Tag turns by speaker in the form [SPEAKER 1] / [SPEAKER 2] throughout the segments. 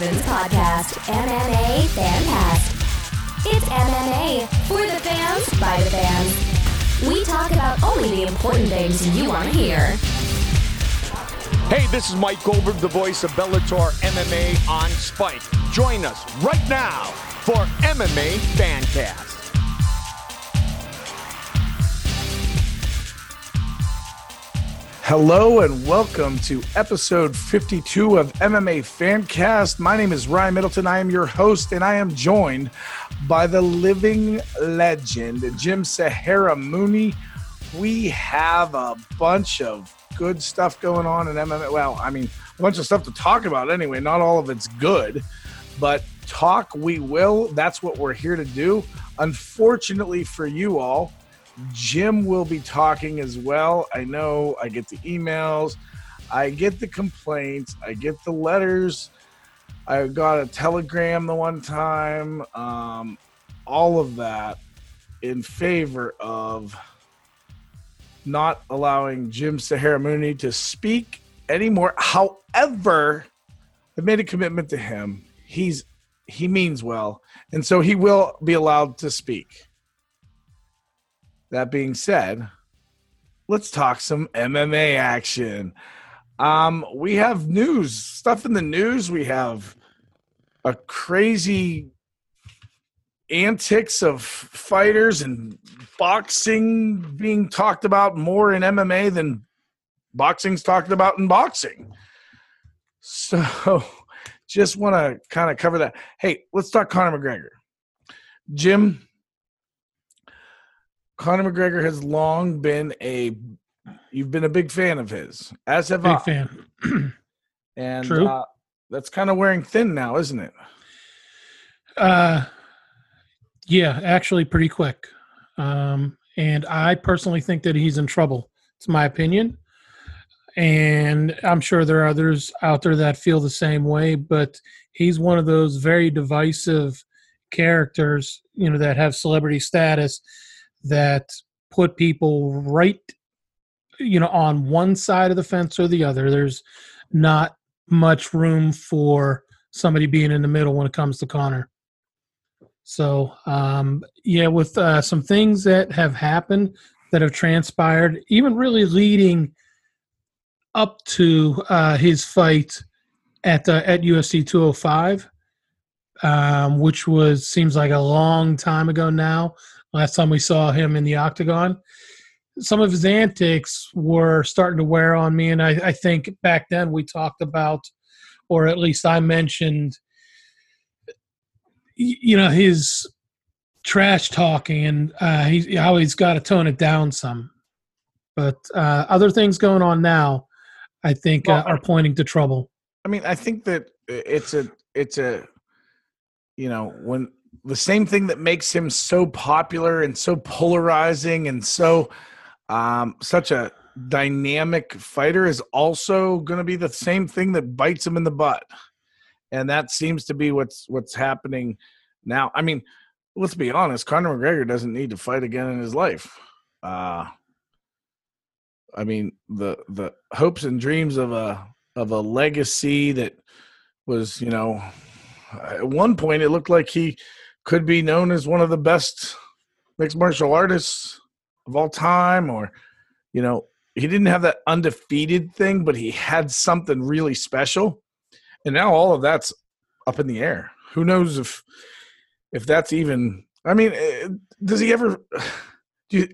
[SPEAKER 1] Podcast, MMA Fancast. It's MMA for the fans by the fans. We talk about only the important things you want to hear.
[SPEAKER 2] Hey, this is Mike Goldberg, the voice of Bellator MMA on Spike. Join us right now for MMA Fancast.
[SPEAKER 3] Hello and welcome to episode 52 of MMA Fancast. My name is Ryan Middleton. I am your host, and I am joined by the living legend, Jim Sahara Mooney. We have a bunch of good stuff going on in MMA. Well, I mean, a bunch of stuff to talk about anyway. Not all of it's good, but talk we will. That's what we're here to do. Unfortunately for you all, Jim will be talking as well. I know I get the emails, I get the complaints, I get the letters. I got a telegram the one time, um, all of that in favor of not allowing Jim Sahara Mooney to speak anymore. However, I made a commitment to him. He's he means well, and so he will be allowed to speak. That being said, let's talk some MMA action. Um, we have news, stuff in the news. We have a crazy antics of fighters and boxing being talked about more in MMA than boxing's talked about in boxing. So just want to kind of cover that. Hey, let's talk Conor McGregor. Jim, Conor McGregor has long been a you've been a big fan of his, as have
[SPEAKER 4] Big
[SPEAKER 3] I.
[SPEAKER 4] fan.
[SPEAKER 3] And
[SPEAKER 4] True.
[SPEAKER 3] Uh, that's kind of wearing thin now, isn't it?
[SPEAKER 4] Uh, yeah, actually, pretty quick. Um, and I personally think that he's in trouble. It's my opinion, and I'm sure there are others out there that feel the same way. But he's one of those very divisive characters, you know, that have celebrity status that put people right, you know, on one side of the fence or the other. There's not much room for somebody being in the middle when it comes to Conor. So, um, yeah, with uh, some things that have happened that have transpired, even really leading up to uh, his fight at uh, at UFC 205, um, which was seems like a long time ago now. Last time we saw him in the octagon, some of his antics were starting to wear on me, and I, I think back then we talked about, or at least I mentioned, you know, his trash talking, and uh, he how he's got to tone it down some. But uh, other things going on now, I think, uh, are pointing to trouble.
[SPEAKER 3] I mean, I think that it's a it's a you know when the same thing that makes him so popular and so polarizing and so um, such a dynamic fighter is also going to be the same thing that bites him in the butt, and that seems to be what's what's happening now. I mean, let's be honest, Conor McGregor doesn't need to fight again in his life. Uh, I mean, the the hopes and dreams of a of a legacy that was, you know, at one point it looked like he could be known as one of the best mixed martial artists of all time, or, you know, he didn't have that undefeated thing, but he had something really special. And now all of that's up in the air. Who knows if if that's even I mean, eh, does he ever do you,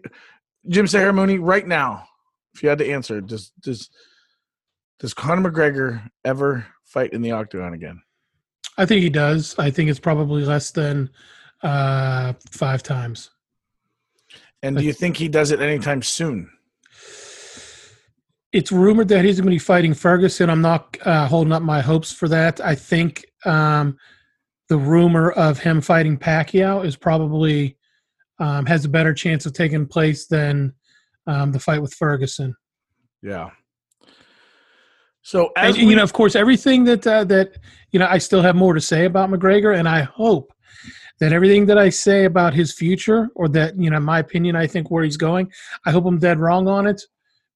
[SPEAKER 3] Jim Mooney right now, if you had to answer, does does does Conor McGregor ever fight in the octagon again?
[SPEAKER 4] I think he does. I think it's probably less than uh, five times.
[SPEAKER 3] And do you think he does it anytime soon?
[SPEAKER 4] It's rumored that he's going to be fighting Ferguson. I'm not uh, holding up my hopes for that. I think um, the rumor of him fighting Pacquiao is probably um, has a better chance of taking place than um, the fight with Ferguson.
[SPEAKER 3] Yeah. So
[SPEAKER 4] And,
[SPEAKER 3] we,
[SPEAKER 4] you know, of course, everything that uh, that you know, I still have more to say about McGregor, and I hope that everything that I say about his future, or that you know, my opinion, I think where he's going, I hope I'm dead wrong on it,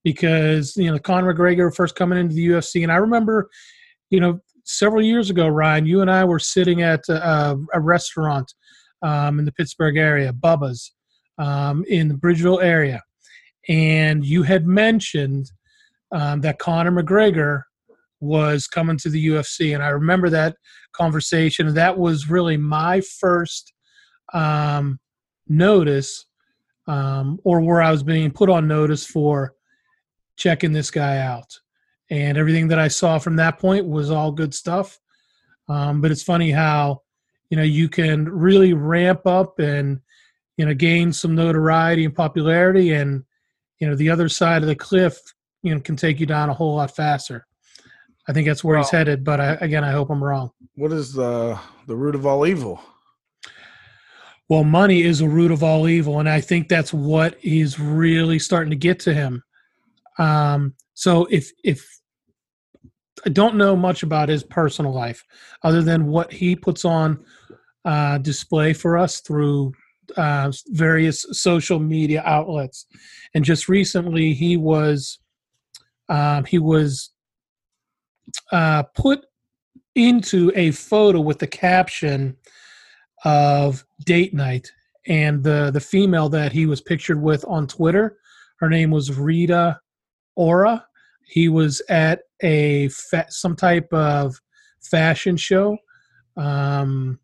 [SPEAKER 4] because you know, Conor McGregor first coming into the UFC, and I remember, you know, several years ago, Ryan, you and I were sitting at a, a restaurant um, in the Pittsburgh area, Bubba's, um, in the Bridgeville area, and you had mentioned um, that Conor McGregor was coming to the UFC, and I remember that conversation. That was really my first um, notice, um, or where I was being put on notice for checking this guy out. And everything that I saw from that point was all good stuff. Um, but it's funny how you know you can really ramp up and you know gain some notoriety and popularity, and you know the other side of the cliff you know can take you down a whole lot faster. I think that's where well, he's headed, but I, again, I hope I'm wrong.
[SPEAKER 3] What is the the root of all evil?
[SPEAKER 4] Well, money is a root of all evil, and I think that's what is really starting to get to him. Um, so if if I don't know much about his personal life, other than what he puts on uh, display for us through uh, various social media outlets, and just recently he was um, he was uh, put into a photo with the caption of date night, and the the female that he was pictured with on Twitter, her name was Rita Ora. He was at a fa- some type of fashion show. Um,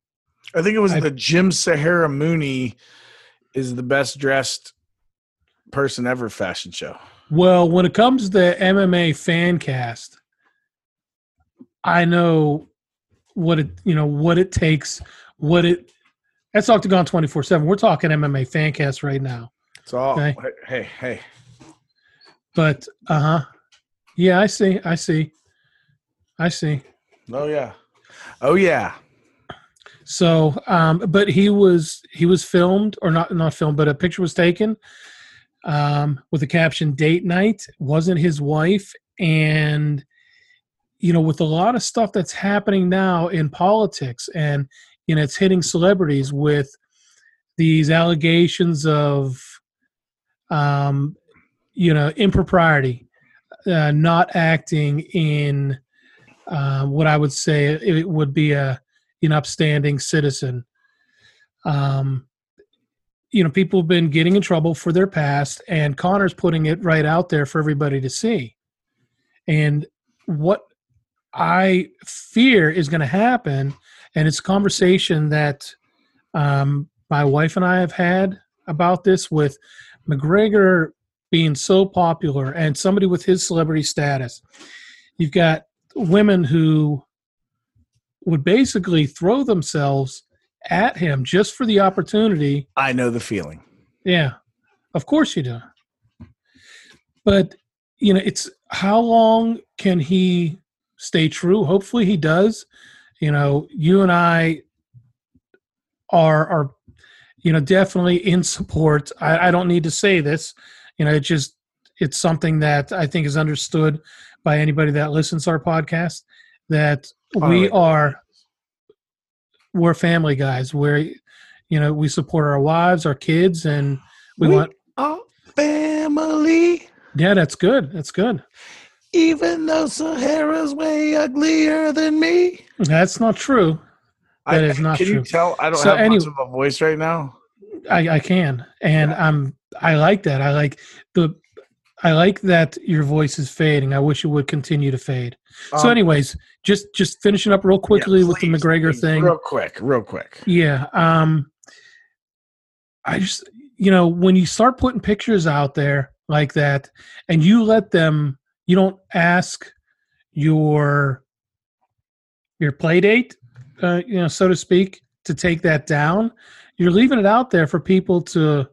[SPEAKER 3] I think it was I, the Jim Sahara Mooney is the best dressed person ever fashion show.
[SPEAKER 4] Well, when it comes to MMA fan cast, I know what it you know what it takes, what it that's Octagon twenty four seven. We're talking MMA fan cast right now.
[SPEAKER 3] It's all okay? hey, hey.
[SPEAKER 4] But uh huh. Yeah, I see. I see. I see.
[SPEAKER 3] Oh yeah. Oh yeah.
[SPEAKER 4] So, um, but he was he was filmed or not not filmed, but a picture was taken um, with the caption "Date Night." Wasn't his wife, and you know, with a lot of stuff that's happening now in politics, and you know, it's hitting celebrities with these allegations of um, you know impropriety, uh, not acting in uh, what I would say it would be a an upstanding citizen. Um, you know, people have been getting in trouble for their past, and conor's putting it right out there for everybody to see. And what I fear is going to happen, and it's a conversation that um, my wife and I have had about this with McGregor being so popular and somebody with his celebrity status. You've got women who would basically throw themselves at him just for the opportunity.
[SPEAKER 3] I know the feeling.
[SPEAKER 4] Yeah, of course you do. But, you know, it's how long can he stay true? Hopefully he does. You know, you and I are, are you know, definitely in support. I, I don't need to say this you know, it just it's something that I think is understood by anybody that listens to our podcast that oh, we are we're family guys. We're you know we support our wives, our kids, and we, we want
[SPEAKER 3] our family.
[SPEAKER 4] Yeah, that's good. That's good.
[SPEAKER 3] Even though Sahara's way uglier than me.
[SPEAKER 4] That's not true. That I, is not
[SPEAKER 3] can
[SPEAKER 4] true.
[SPEAKER 3] Can you tell I don't so have any, much of a voice right now?
[SPEAKER 4] I, I can, and yeah. I'm I like that. I like the I like that your voice is fading. I wish it would continue to fade. Um, so, anyways, just just finishing up real quickly yeah, please, with the McGregor please, thing.
[SPEAKER 3] Real quick, real quick.
[SPEAKER 4] Yeah. Um I just you know, when you start putting pictures out there like that and you let them you don't ask your your play date, uh, you know, so to speak, to take that down, you're leaving it out there for people to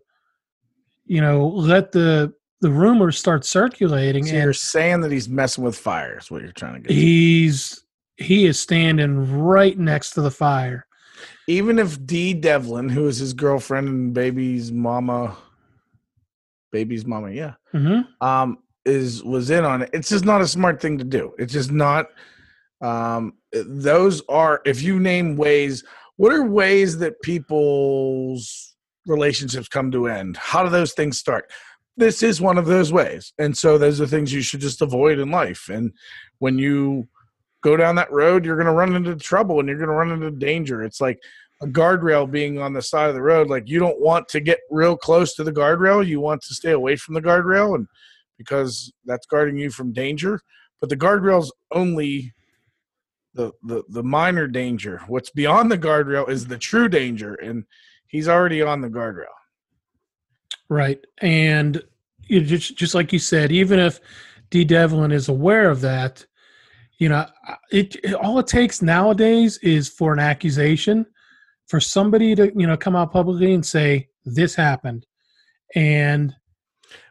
[SPEAKER 4] you know, let the the rumors start circulating.
[SPEAKER 3] So
[SPEAKER 4] and
[SPEAKER 3] you're saying that he's messing with fire. Is what you're trying to get.
[SPEAKER 4] He's he is standing right next to the fire.
[SPEAKER 3] Even if Dee Devlin, who is his girlfriend and baby's mama, baby's mama, yeah,
[SPEAKER 4] mm-hmm.
[SPEAKER 3] um, is was in on it. It's just not a smart thing to do. It's just not. Um, those are if you name ways. What are ways that people's relationships come to end? How do those things start? This is one of those ways. And so those are things you should just avoid in life. And when you go down that road, you're going to run into trouble and you're going to run into danger. It's like a guardrail being on the side of the road. Like you don't want to get real close to the guardrail. You want to stay away from the guardrail, and because that's guarding you from danger. But the guardrail's only the the the minor danger. What's beyond the guardrail is the true danger, and he's already on the guardrail.
[SPEAKER 4] Right, and you just just like you said, even if D. Devlin is aware of that, you know, it, it all it takes nowadays is for an accusation, for somebody to you know come out publicly and say this happened, and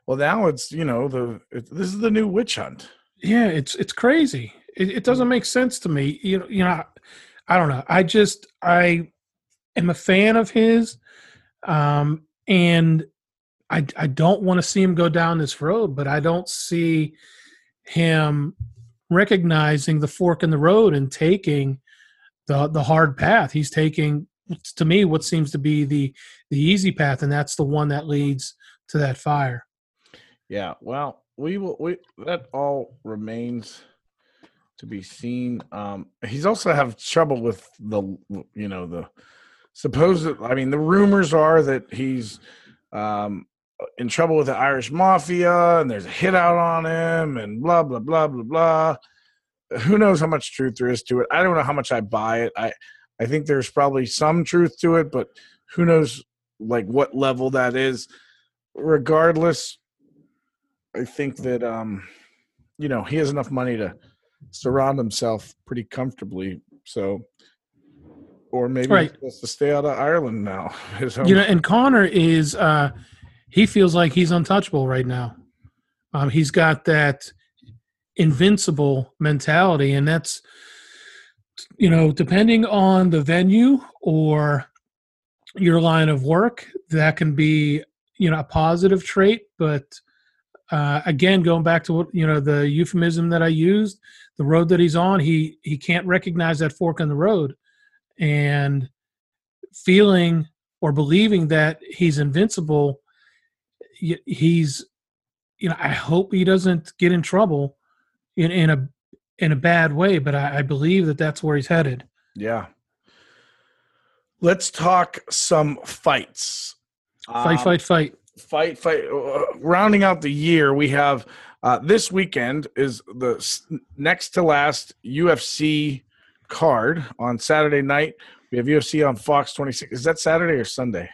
[SPEAKER 3] Well, now it's you know the it, this is the new witch hunt.
[SPEAKER 4] yeah, it's it's crazy. It, it doesn't make sense to me. You know, you know, I don't know. I just I am a fan of his, um, and I I don't want to see him go down this road, but I don't see him recognizing the fork in the road and taking the the hard path. He's taking to me what seems to be the the easy path, and that's the one that leads to that fire.
[SPEAKER 3] Yeah, well, we will. We that all remains to be seen. Um, he's also have trouble with the you know the supposed. I mean, the rumors are that he's um, in trouble with the Irish mafia, and there's a hit out on him, and blah blah blah blah blah. Who knows how much truth there is to it? I don't know how much I buy it. I I think there's probably some truth to it, but who knows like what level that is. Regardless, I think that um, you know, he has enough money to surround himself pretty comfortably. So, or maybe
[SPEAKER 4] Right.
[SPEAKER 3] he's supposed to stay out of Ireland now.
[SPEAKER 4] You know and conor is uh he feels like he's untouchable right now. Um he's got that invincible mentality and that's you know depending on the venue or your line of work that can be you know a positive trait. But uh again going back to what you know the euphemism that i used the road that he's on he he can't recognize that fork in the road. And feeling or believing that he's invincible he's you know i hope he doesn't get in trouble in, in a in a bad way but I, I believe that that's where he's headed.
[SPEAKER 3] Yeah. Let's talk some fights.
[SPEAKER 4] fight
[SPEAKER 3] Um,
[SPEAKER 4] fight fight.
[SPEAKER 3] fight fight uh, rounding out the year we have uh, this weekend is the s- next to last ufc card on saturday night. We have ufc on fox 26 is that saturday or sunday?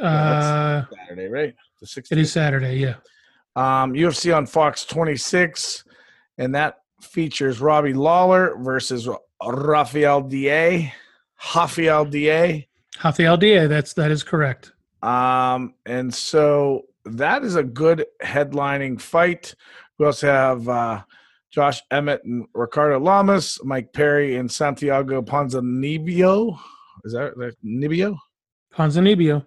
[SPEAKER 4] Uh
[SPEAKER 3] saturday right the 16th
[SPEAKER 4] it is saturday yeah
[SPEAKER 3] um, ufc on fox 26 and that features robbie lawler versus rafael da rafael da
[SPEAKER 4] Rafael Dia, that's that is correct
[SPEAKER 3] Um, and so that is a good headlining fight. We also have uh, Josh Emmett and Ricardo Lamas, Mike Perry and Santiago Ponzinibbio. Is that, that Nibio?
[SPEAKER 4] Ponzinibbio.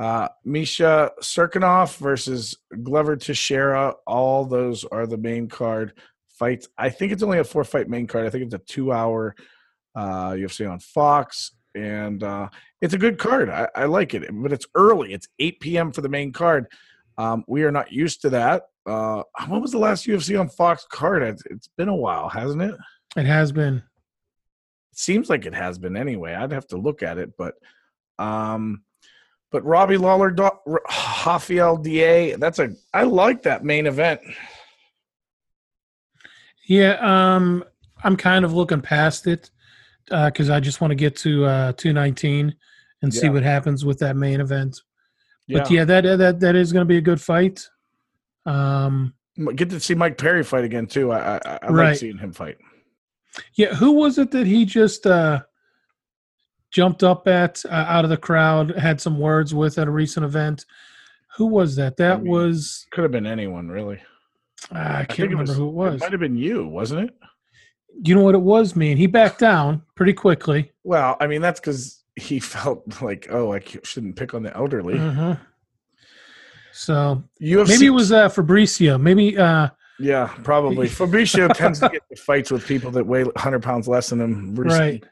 [SPEAKER 3] Uh, Misha Cirkunov versus Glover Teixeira. All those are the main card fights. I think it's only a four fight main card. I think it's a two hour uh, UFC on Fox. And uh, it's a good card. I, I like it, but it's early. It's 8 p.m. for the main card. Um, we are not used to that. Uh, when was the last UFC on Fox card? It's, it's been a while, hasn't it?
[SPEAKER 4] It has been.
[SPEAKER 3] It seems like it has been anyway. I'd have to look at it, but um, but Robbie Lawler, Rafael Da. That's a. I like that main event.
[SPEAKER 4] Yeah, um, I'm kind of looking past it because I just want to get to uh, 219 and see what happens with that main event. But yeah, that that that is going to be a good fight. Um,
[SPEAKER 3] get to see Mike Perry fight again too. I I, I like seeing him fight.
[SPEAKER 4] yeah, who was it that he just uh, jumped up at uh, out of the crowd, had some words with at a recent event? Who was that? That
[SPEAKER 3] mean,
[SPEAKER 4] was
[SPEAKER 3] Could have been anyone really.
[SPEAKER 4] ah, I
[SPEAKER 3] I
[SPEAKER 4] can't
[SPEAKER 3] it
[SPEAKER 4] remember
[SPEAKER 3] was-
[SPEAKER 4] who it was.
[SPEAKER 3] It might have been you, wasn't it?
[SPEAKER 4] you know what it was, me, and he backed down pretty quickly.
[SPEAKER 3] Well, I mean that's because he felt like, oh, I shouldn't pick on the elderly.
[SPEAKER 4] Mhm. So
[SPEAKER 3] UFC,
[SPEAKER 4] maybe it was uh, Fabricio. Maybe uh,
[SPEAKER 3] yeah, probably. Fabricio tends to get into fights with people that weigh 100 pounds less than him. recently.
[SPEAKER 4] right.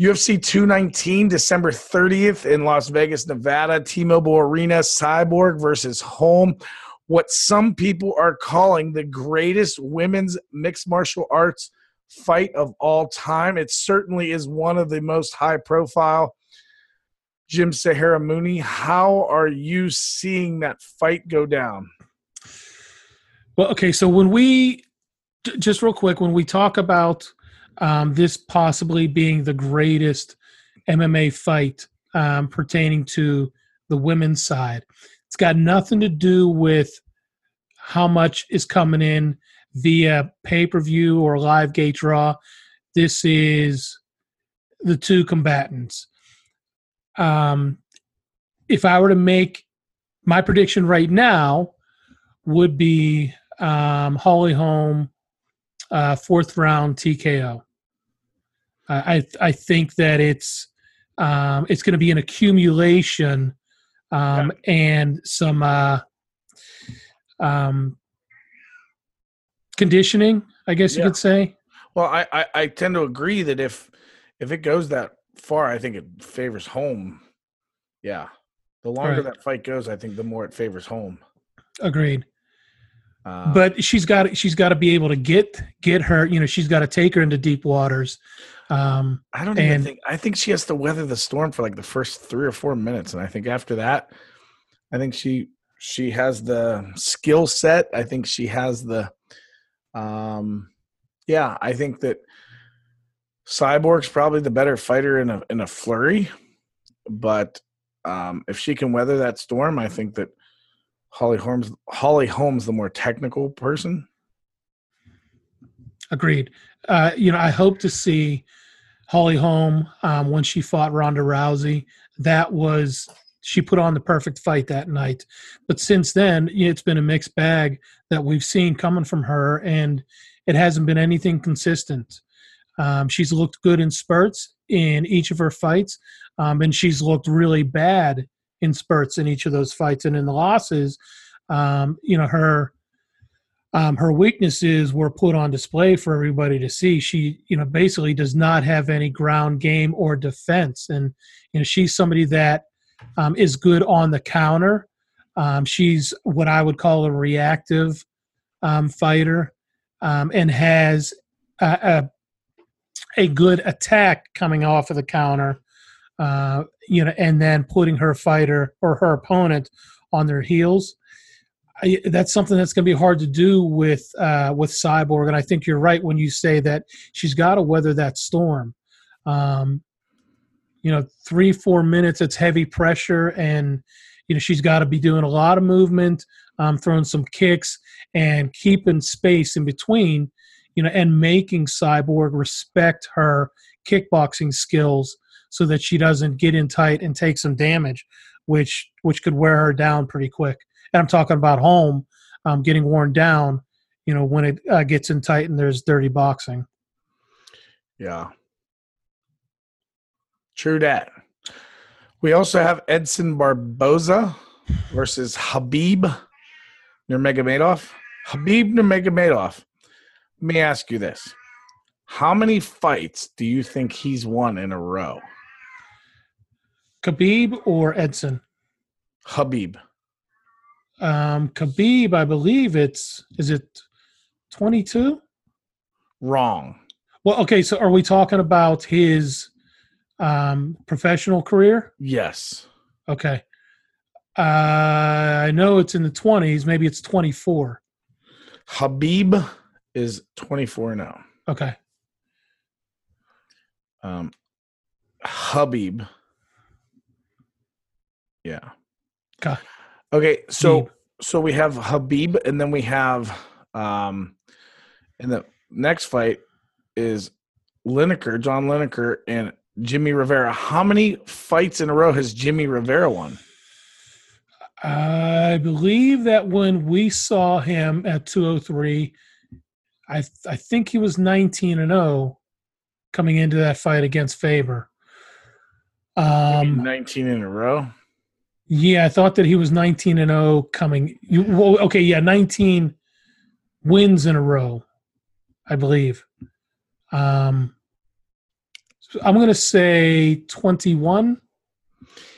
[SPEAKER 3] UFC 219, December 30th in Las Vegas, Nevada, T Mobile Arena, Cyborg versus Holm. What some people are calling the greatest women's mixed martial arts fight of all time. It certainly is one of the most high profile. Jim Sahara Mooney, how are you seeing that fight go down?
[SPEAKER 4] Well, okay, so when we just real quick, when we talk about um, this possibly being the greatest MMA fight um, pertaining to the women's side, it's got nothing to do with how much is coming in via pay per view or live gate draw. This is the two combatants. Um, if I were to make my prediction right now, would be um, Holly Holm, uh, fourth round TKO. I I think that it's um, it's going to be an accumulation um, and some uh, um, conditioning, I guess you
[SPEAKER 3] Yeah.
[SPEAKER 4] could say.
[SPEAKER 3] Well, I, I, I tend to agree that if if it goes that far, I think it favors Holm. Yeah. The longer
[SPEAKER 4] Right.
[SPEAKER 3] that fight goes, I think the more it favors Holm.
[SPEAKER 4] Agreed.
[SPEAKER 3] Uh,
[SPEAKER 4] but she's got she's got to be able to get get her. You know, she's got to take her into deep waters. Um,
[SPEAKER 3] I don't even
[SPEAKER 4] and-
[SPEAKER 3] think I think she has to weather the storm for like the first three or four minutes, and I think after that, I think she she has the skill set. I think she has the, um, yeah. I think that Cyborg's probably the better fighter in a in a flurry, but um, if she can weather that storm, I think that Holly Holm's Holly Holm's the more technical person.
[SPEAKER 4] Agreed. Uh, you know, I hope to see Holly Holm um, when she fought Ronda Rousey. That was she put on the perfect fight that night. But since then, it's been a mixed bag that we've seen coming from her, and it hasn't been anything consistent. Um, she's looked good in spurts in each of her fights, um, and she's looked really bad in spurts in each of those fights. And in the losses, um, you know, her um, her weaknesses were put on display for everybody to see. She, you know, basically does not have any ground game or defense, and you know, she's somebody that um, is good on the counter. Um, she's what I would call a reactive um, fighter, um, and has a, a a good attack coming off of the counter. Uh, you know, and then putting her fighter or her opponent on their heels. I, that's something that's going to be hard to do with uh, with Cyborg, and I think you're right when you say that she's got to weather that storm. Um, you know, three four minutes, it's heavy pressure, and you know she's got to be doing a lot of movement, um, throwing some kicks, and keeping space in between. You know, and making Cyborg respect her kickboxing skills so that she doesn't get in tight and take some damage, which which could wear her down pretty quick and I'm talking about Holm um, getting worn down. You know, when it uh, gets in tight and there's dirty boxing.
[SPEAKER 3] Yeah. True that. We also have Edson Barboza versus Khabib Nurmagomedov. Khabib Nurmagomedov. Let me ask you this: How many fights do you think he's won in a row?
[SPEAKER 4] Khabib or Edson?
[SPEAKER 3] Khabib.
[SPEAKER 4] Um, Khabib, I believe it's is it 22?
[SPEAKER 3] Wrong.
[SPEAKER 4] Well, okay. So are we talking about his um, professional career?
[SPEAKER 3] Yes.
[SPEAKER 4] Okay. Uh, I know it's in the 20s. Maybe it's 24.
[SPEAKER 3] Khabib is 24 now.
[SPEAKER 4] Okay.
[SPEAKER 3] Um, Khabib. Yeah.
[SPEAKER 4] Okay.
[SPEAKER 3] Okay. So
[SPEAKER 4] Khabib.
[SPEAKER 3] so we have Khabib, and then we have um, and the next fight is Lineker, John Lineker, and Jimmy Rivera. How many fights in a row has Jimmy Rivera won?
[SPEAKER 4] I believe that when we saw him at 203, I I think he was 19 and 0 coming into that fight against Faber. Um,
[SPEAKER 3] 19 in a row.
[SPEAKER 4] Yeah, I thought that he was 19 and 0 coming. You, well, okay, yeah, 19 wins in a row, I believe. Um, so I'm going to say 21.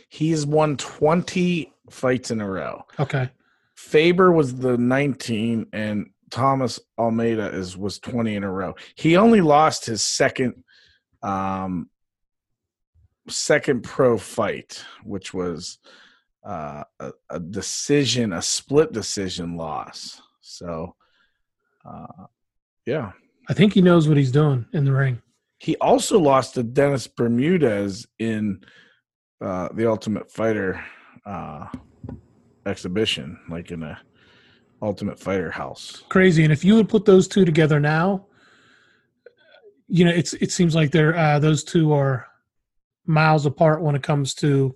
[SPEAKER 3] He's won 20 fights in a row.
[SPEAKER 4] Okay.
[SPEAKER 3] Faber was the 19 and Thomas Almeida is was 20 in a row. He only lost his second um second pro fight, which was uh, a, a decision, a split decision loss. So, uh, yeah.
[SPEAKER 4] I think he knows what he's doing in the ring.
[SPEAKER 3] He also lost to Dennis Bermudez in uh, the Ultimate Fighter uh, exhibition, like in a Ultimate Fighter house.
[SPEAKER 4] Crazy. And if you would put those two together now, you know, it's it seems like they're uh, those two are miles apart when it comes to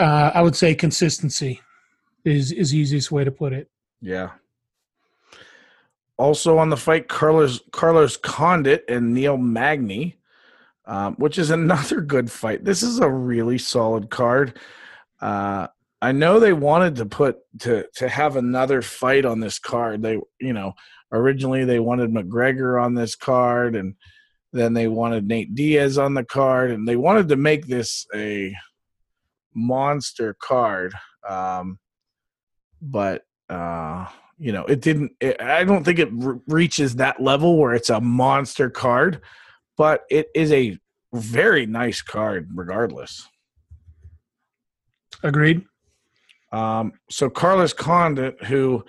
[SPEAKER 4] uh, I would say consistency is is easiest way to put it.
[SPEAKER 3] Yeah. Also on the fight, Carlos Carlos Condit and Neil Magny, um, which is another good fight. This is a really solid card. Uh, I know they wanted to put to to have another fight on this card. They you know originally they wanted McGregor on this card, and then they wanted Nate Diaz on the card, and they wanted to make this a monster card. Um, but uh, you know, it didn't. It, I don't think it re- reaches that level where it's a monster card, but it is a very nice card, regardless.
[SPEAKER 4] Agreed.
[SPEAKER 3] Um, so Carlos Condit, who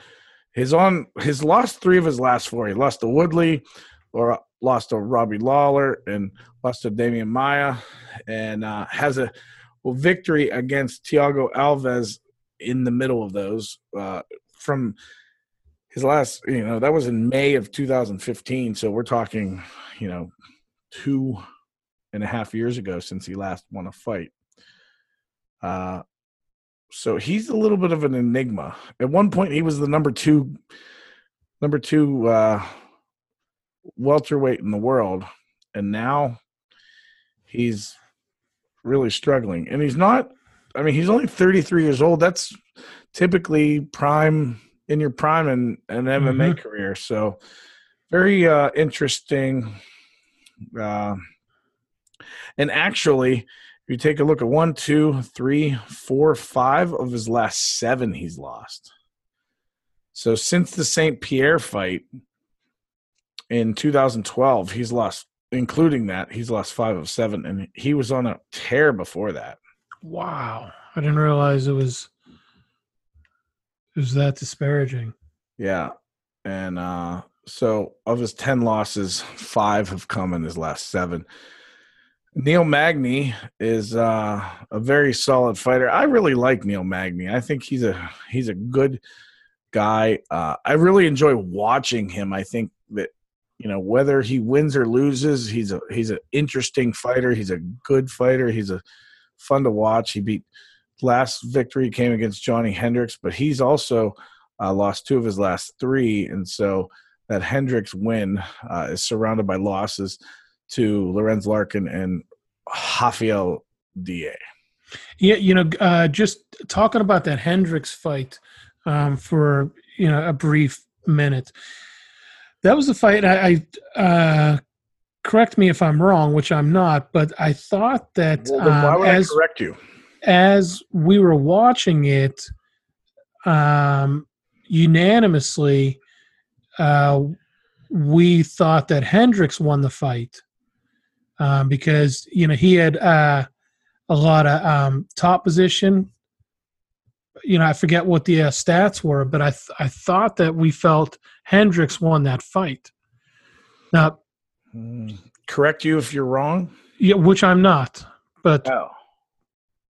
[SPEAKER 3] is on his lost three of his last four. He lost to Woodley, or lost to Robbie Lawler, and lost to Demian Maia, and uh, has a well, victory against Thiago Alves in the middle of those uh, from his last, you know, that was in May of 2015. So we're talking, you know, two and a half years ago since he last won a fight. Uh, so he's a little bit of an enigma. At one point, he was the number two, number two uh, welterweight in the world, and now he's really struggling. And he's not, I mean, he's only 33 years old. That's typically prime in your prime in an MMA
[SPEAKER 4] Mhm.
[SPEAKER 3] career. So very uh, interesting. Uh, and actually, if you take a look at one, two, three, four, five of his last seven, he's lost. So since the St. Pierre fight in 2012, he's lost including that, he's lost five of seven, and he was on a tear before that.
[SPEAKER 4] Wow. I didn't realize it was it was that disparaging.
[SPEAKER 3] Yeah, and uh, so of his ten losses, five have come in his last seven. Neil Magny is uh, a very solid fighter. I really like Neil Magny. I think he's a he's a good guy. Uh, I really enjoy watching him. I think that you know whether he wins or loses, he's a he's an interesting fighter. He's a good fighter. He's a fun to watch. He beat last victory came against Johnny Hendricks, but he's also uh, lost two of his last three, and so that Hendricks win uh, is surrounded by losses to Lorenz Larkin and Rafael Da.
[SPEAKER 4] Yeah, you know, uh, just talking about that Hendricks fight um, for you know a brief minute. That was a fight. I, I uh, correct me if I'm wrong, which I'm not, but I thought that
[SPEAKER 3] Well, then why
[SPEAKER 4] um, as
[SPEAKER 3] I correct you?
[SPEAKER 4] as we were watching it, um, unanimously, uh, we thought that Hendricks won the fight um, because you know he had uh, a lot of um, top position. You know, I forget what the uh, stats were, but I th- I thought that we felt Hendricks won that fight. Now,
[SPEAKER 3] Hmm. Correct you if you're wrong.
[SPEAKER 4] yeah, which I'm not, but
[SPEAKER 3] Oh.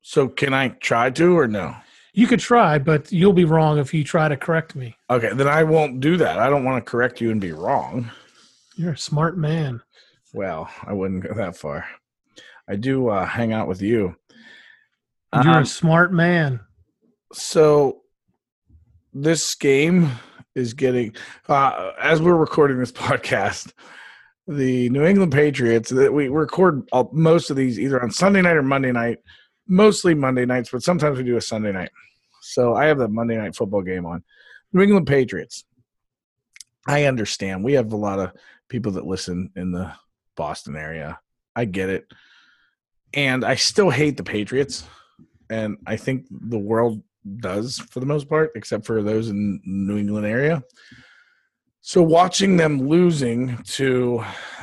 [SPEAKER 3] So can I try to or no?
[SPEAKER 4] you could try, but you'll be wrong if you try to correct me.
[SPEAKER 3] Okay, then I won't do that. I don't want to correct you and be wrong.
[SPEAKER 4] You're a smart man.
[SPEAKER 3] Well, I wouldn't go that far. I do uh, hang out with you.
[SPEAKER 4] You're
[SPEAKER 3] Um,
[SPEAKER 4] a smart man.
[SPEAKER 3] So this game is getting uh, as we're recording this podcast the new england patriots that we record all, most of these either on sunday night or monday night mostly monday nights but sometimes we do a sunday night. So i have the monday night football game on. New england patriots. I understand. We have a lot of people that listen in the boston area. I get it. And i still hate the patriots. And i think the world does for the most part, except for those in New England area. So watching them losing to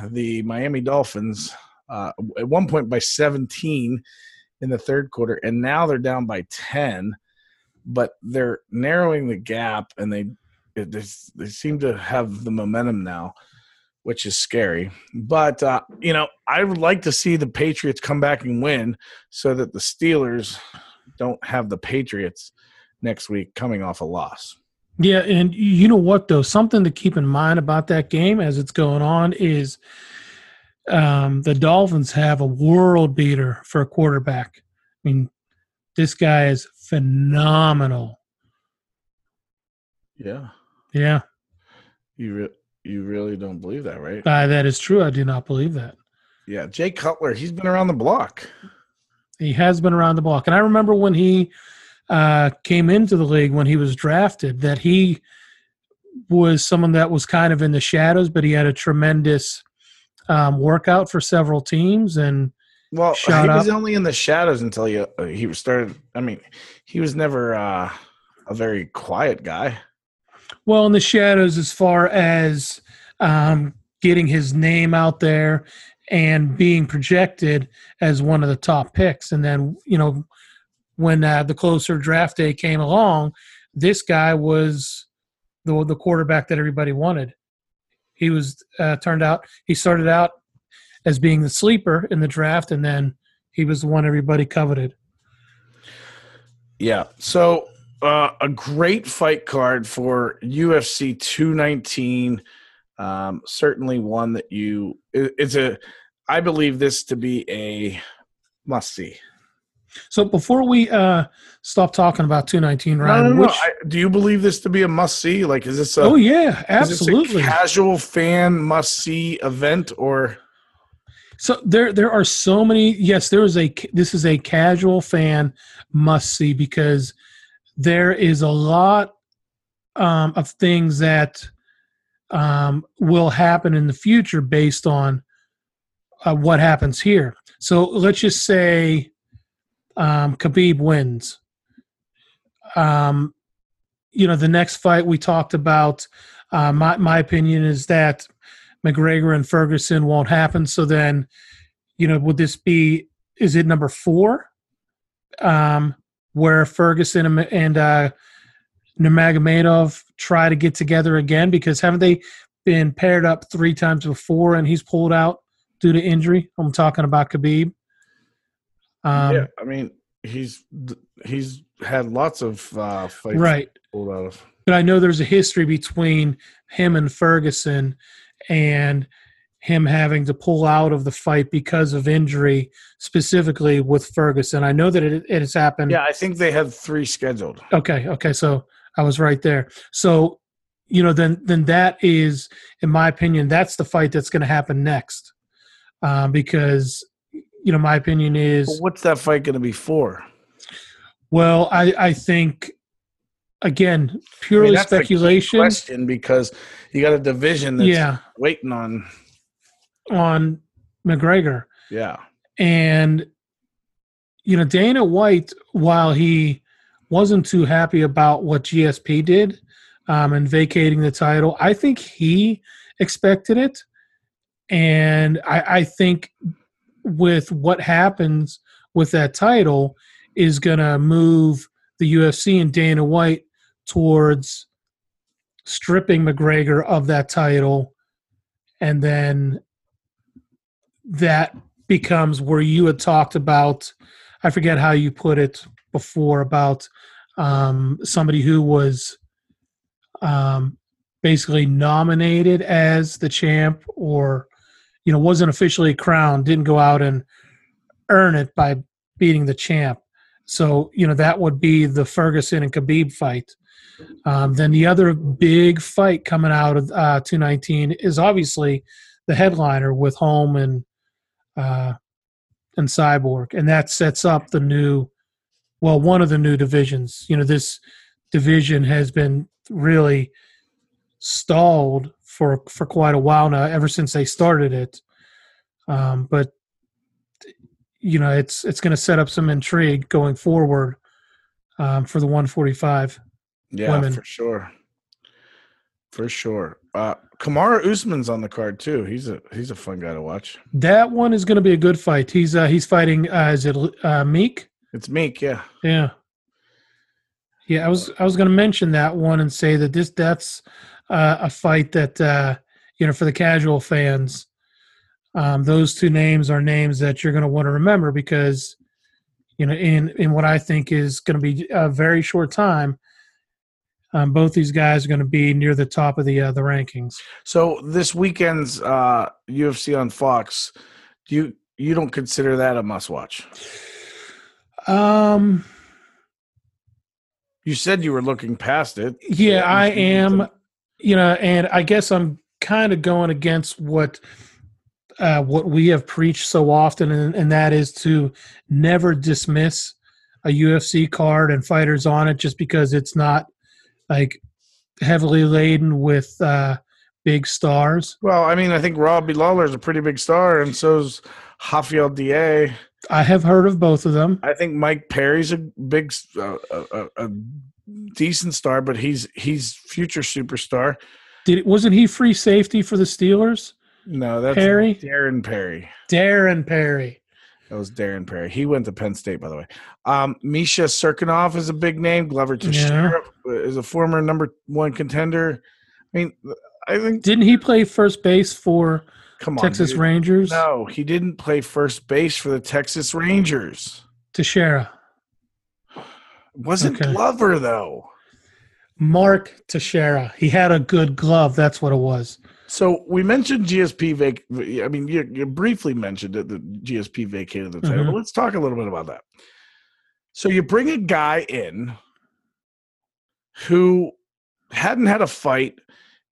[SPEAKER 3] the Miami Dolphins uh, at one point by 17 in the third quarter, and now they're down by 10, but they're narrowing the gap, and they they, they seem to have the momentum now, which is scary. But uh, you know, I would like to see the Patriots come back and win, so that the Steelers don't have the Patriots next week coming off a loss.
[SPEAKER 4] Yeah, and you know what though, something to keep in mind about that game as it's going on is um, the Dolphins have a world beater for a quarterback. I mean, this guy is phenomenal.
[SPEAKER 3] Yeah,
[SPEAKER 4] Yeah,
[SPEAKER 3] you re- you really don't believe that, right?
[SPEAKER 4] uh, that is true. I do not believe that.
[SPEAKER 3] Yeah, Jay Cutler, he's been around the block.
[SPEAKER 4] He has been around the block, and I remember when he uh, came into the league when he was drafted that he was someone that was kind of in the shadows, but he had a tremendous um, workout for several teams, and
[SPEAKER 3] Well, he was
[SPEAKER 4] up.
[SPEAKER 3] only in the shadows until he uh, he started. I mean, he was never uh, a very quiet guy.
[SPEAKER 4] well in the shadows as far as um, getting his name out there and being projected as one of the top picks. And then, you know, when uh, the closer draft day came along, this guy was the the quarterback that everybody wanted. He was uh, turned out. He started out as being the sleeper in the draft, and then he was the one everybody coveted.
[SPEAKER 3] Yeah. So uh, a great fight card for UFC 219. Um, certainly one that you it, it's a. I believe this to be a must see.
[SPEAKER 4] So before we uh, stop talking about 219,
[SPEAKER 3] No,
[SPEAKER 4] Ryan,
[SPEAKER 3] no, no,
[SPEAKER 4] which
[SPEAKER 3] I, do you believe this to be a must see? Like, is this a
[SPEAKER 4] oh yeah,
[SPEAKER 3] is this a
[SPEAKER 4] absolutely.
[SPEAKER 3] casual fan must see event or?
[SPEAKER 4] So there there are so many. Yes, there is a this is a casual fan must see because there is a lot um, of things that um, will happen in the future based on uh, what happens here. So let's just say um, Khabib wins. Um, you know, the next fight we talked about. Uh, my my opinion is that McGregor and Ferguson won't happen. So then, you know, would this be? Is it number four, um, where Ferguson and, and uh, Nurmagomedov try to get together again? Because haven't they been paired up three times before, and he's pulled out due to injury? I'm talking about Khabib. Um,
[SPEAKER 3] yeah, I mean, he's he's had lots of uh, fights
[SPEAKER 4] right.
[SPEAKER 3] pulled out of.
[SPEAKER 4] but I know there's a history between him and Ferguson and him having to pull out of the fight because of injury, specifically with Ferguson. I know that it, it has happened.
[SPEAKER 3] Yeah, I think they had three scheduled.
[SPEAKER 4] Okay. Okay. So I was right there. So, you know, then then that is, in my opinion, that's the fight that's going to happen next, um, because you know my opinion is
[SPEAKER 3] Well, what's that fight going to be for?
[SPEAKER 4] well, I I think again
[SPEAKER 3] I mean,
[SPEAKER 4] purely
[SPEAKER 3] the key
[SPEAKER 4] speculation.
[SPEAKER 3] question because you got a division that's
[SPEAKER 4] Yeah,
[SPEAKER 3] waiting on.
[SPEAKER 4] on McGregor.
[SPEAKER 3] Yeah,
[SPEAKER 4] And, you know, Dana White, while he wasn't too happy about what GSP did um, and vacating the title, I think he expected it. And I, I think with what happens with that title is going to move the UFC and Dana White towards stripping McGregor of that title. And then that becomes where you had talked about i forget how you put it before about um, somebody who was um, basically nominated as the champ or you know wasn't officially crowned didn't go out and earn it by beating the champ so you know that would be the ferguson and khabib fight um, then the other big fight coming out of uh, 219 is obviously the headliner with Holm and uh, and Cyborg, and that sets up the new, well, one of the new divisions. You know, this division has been really stalled for for quite a while now, ever since they started it. Um, but you know, it's it's going to set up some intrigue going forward um, for the 145.
[SPEAKER 3] yeah,
[SPEAKER 4] Women.
[SPEAKER 3] for sure. for sure. Uh, Kamaru Usman's on the card too. He's a he's a fun guy to watch.
[SPEAKER 4] That one is going to be a good fight. He's uh, he's fighting. Uh, is it uh, Meek?
[SPEAKER 3] It's Meek, yeah.
[SPEAKER 4] Yeah. Yeah, I was I was going to mention that one and say that this that's uh, a fight that uh, you know for the casual fans, um, those two names are names that you're going to want to remember because you know in in what I think is going to be a very short time, um, both these guys are going to be near the top of the uh, the rankings.
[SPEAKER 3] So this weekend's uh, UFC on Fox, do you you don't consider that a must watch?
[SPEAKER 4] Um.
[SPEAKER 3] You said you were looking past it.
[SPEAKER 4] Yeah, I am. You know, and I guess I'm kind of going against what uh, what we have preached so often, and, and that is to never dismiss a UFC card and fighters on it just because it's not like heavily laden with uh, big stars.
[SPEAKER 3] Well, I mean, I think Robbie Lawler is a pretty big star, and so's Rafael Da.
[SPEAKER 4] I have heard of both of them.
[SPEAKER 3] I think Mike Perry's a big, uh, a, a, decent star, but he's he's future superstar.
[SPEAKER 4] Did wasn't he free safety for the Steelers?
[SPEAKER 3] No, that's
[SPEAKER 4] Perry?
[SPEAKER 3] Darren Perry.
[SPEAKER 4] Darren Perry.
[SPEAKER 3] That was Darren Perry. He went to Penn State, by the way. Um, Misha Cirkunov is a big name. Glover Teixeira is a former number one contender. I mean, I think
[SPEAKER 4] Didn't he play first base for
[SPEAKER 3] on,
[SPEAKER 4] Texas
[SPEAKER 3] dude.
[SPEAKER 4] Rangers?
[SPEAKER 3] No, he didn't play first base for the Texas Rangers.
[SPEAKER 4] Teixeira.
[SPEAKER 3] Wasn't
[SPEAKER 4] Okay.
[SPEAKER 3] Glover though.
[SPEAKER 4] Mark Teixeira. He had a good glove. That's what it was.
[SPEAKER 3] So we mentioned GSP vac. I mean, you, you briefly mentioned it. The GSP vacated the title,
[SPEAKER 4] Mhm.
[SPEAKER 3] but let's talk a little bit about that. So you bring a guy in who hadn't had a fight